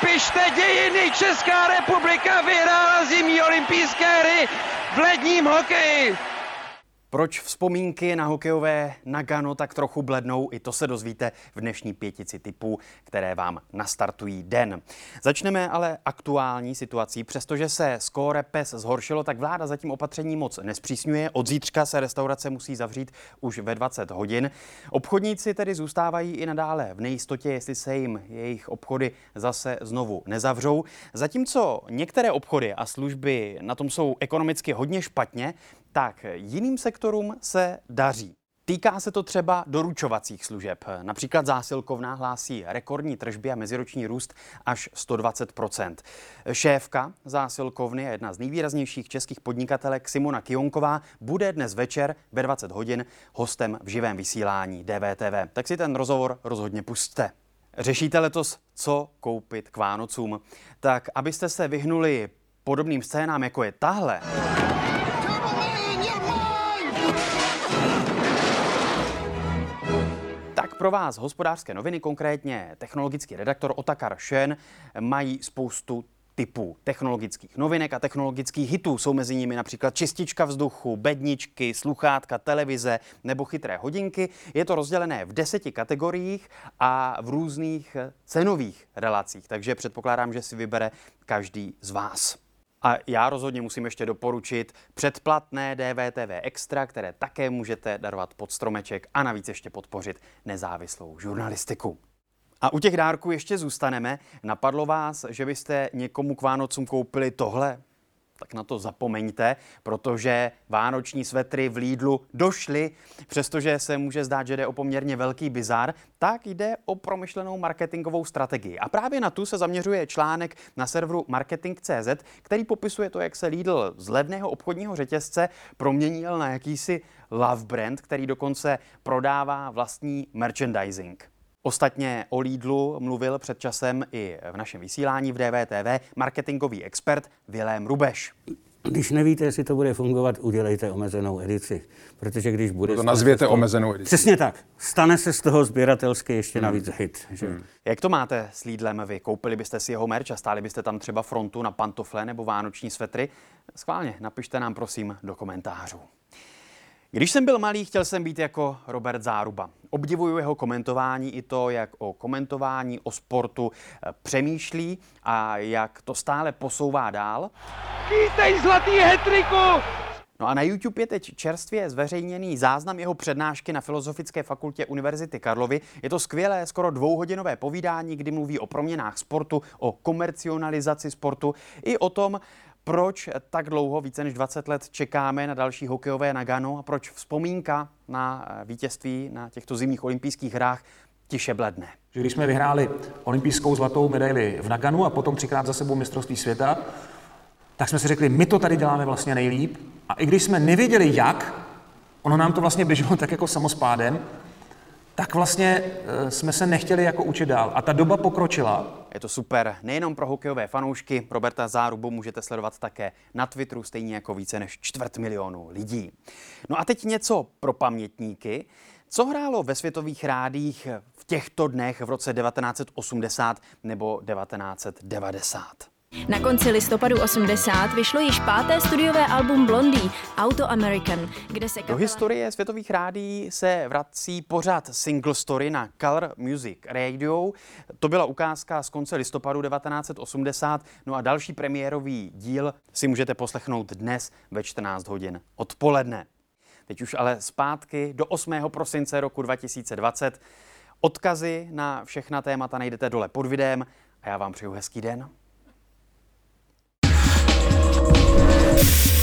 Pište dějiny, Česká republika vyhrála zimní olympijské hry v ledním hokeji. Proč vzpomínky na hokejové Nagano tak trochu blednou, i to se dozvíte v dnešní pětici typů, které vám nastartují den. Začneme ale aktuální situací. Přestože se skóre PES zhoršilo, tak vláda zatím opatření moc nespřísňuje. Od zítřka se restaurace musí zavřít už ve 20 hodin. Obchodníci tedy zůstávají i nadále v nejistotě, jestli se jim jejich obchody zase znovu nezavřou. Zatímco některé obchody a služby na tom jsou ekonomicky hodně špatně, tak jiným sektorům se daří. Týká se to třeba doručovacích služeb. Například zásilkovná hlásí rekordní tržby a meziroční růst až 120% Šéfka zásilkovny a jedna z nejvýraznějších českých podnikatelek Simona Kionková bude dnes večer ve 20 hodin hostem v živém vysílání DVTV. Tak si ten rozhovor rozhodně pustte. Řešíte letos, co koupit k Vánocům? Tak abyste se vyhnuli podobným scénám, jako je tahle, pro vás hospodářské noviny, konkrétně technologický redaktor Otakar Shen, mají spoustu typů technologických novinek a technologických hitů. Jsou mezi nimi například čistička vzduchu, bedničky, sluchátka, televize nebo chytré hodinky. Je to rozdělené v deseti kategoriích a v různých cenových relacích, takže předpokládám, že si vybere každý z vás. A já rozhodně musím ještě doporučit předplatné DVTV Extra, které také můžete darovat pod stromeček a navíc ještě podpořit nezávislou žurnalistiku. A u těch dárků ještě zůstaneme. Napadlo vás, že byste někomu k Vánocům koupili tohle? Tak na to zapomeňte, protože vánoční svetry v Lidlu došly. Přestože se může zdát, že jde o poměrně velký bizar, tak jde o promyšlenou marketingovou strategii. A právě na tu se zaměřuje článek na serveru marketing.cz, který popisuje to, jak se Lidl z levného obchodního řetězce proměnil na jakýsi love brand, který dokonce prodává vlastní merchandising. Ostatně o Lidlu mluvil před časem i v našem vysílání v DVTV marketingový expert Vilém Rubeš. Když nevíte, jestli to bude fungovat, udělejte omezenou edici. Protože když bude... To nazvěte toho, omezenou edici. Přesně tak. Stane se z toho sběratelsky ještě hmm. navíc hit. Že? Hmm. Jak to máte s Lidlem vy? Koupili byste si jeho merch a stáli byste tam třeba frontu na pantofle nebo vánoční svetry? Schválně, napište nám prosím do komentářů. Když jsem byl malý, chtěl jsem být jako Robert Záruba. Obdivuju jeho komentování i to, jak o komentování, o sportu eh, přemýšlí a jak to stále posouvá dál. Vítej zlatý hetriku! No a na YouTube je teď čerstvě zveřejněný záznam jeho přednášky na Filozofické fakultě Univerzity Karlovy. Je to skvělé, skoro dvouhodinové povídání, kdy mluví o proměnách sportu, o komercionalizaci sportu i o tom, proč tak dlouho, více než 20 let, čekáme na další hokejové Nagano a proč vzpomínka na eh, vítězství na těchto zimních olympijských hrách tiše bledne. Když jsme vyhráli olympijskou zlatou medaili v Naganu a potom třikrát za sebou mistrovství světa, tak jsme si řekli, my to tady děláme vlastně nejlíp. A i když jsme nevěděli jak, ono nám to vlastně běželo tak jako samospádem, tak vlastně eh, jsme se nechtěli jako učit dál. A ta doba pokročila. Je to super nejenom pro hokejové fanoušky. Roberta Zárubu můžete sledovat také na Twitteru, stejně jako více než čtvrt milionu lidí. No a teď něco pro pamětníky. Co hrálo ve světových rádích v těchto dnech v roce 1980 nebo 1990? Na konci listopadu 80 vyšlo již páté studiové album Blondie, Auto American, kde se kapela... Do historie světových rádií se vrací pořád single story na Color Music Radio. To byla ukázka z konce listopadu 1980, no a další premiérový díl si můžete poslechnout dnes ve 14 hodin odpoledne. Teď už ale zpátky do 8. prosince roku 2020. Odkazy na všechna témata najdete dole pod videem a já vám přeju hezký den. Thank you.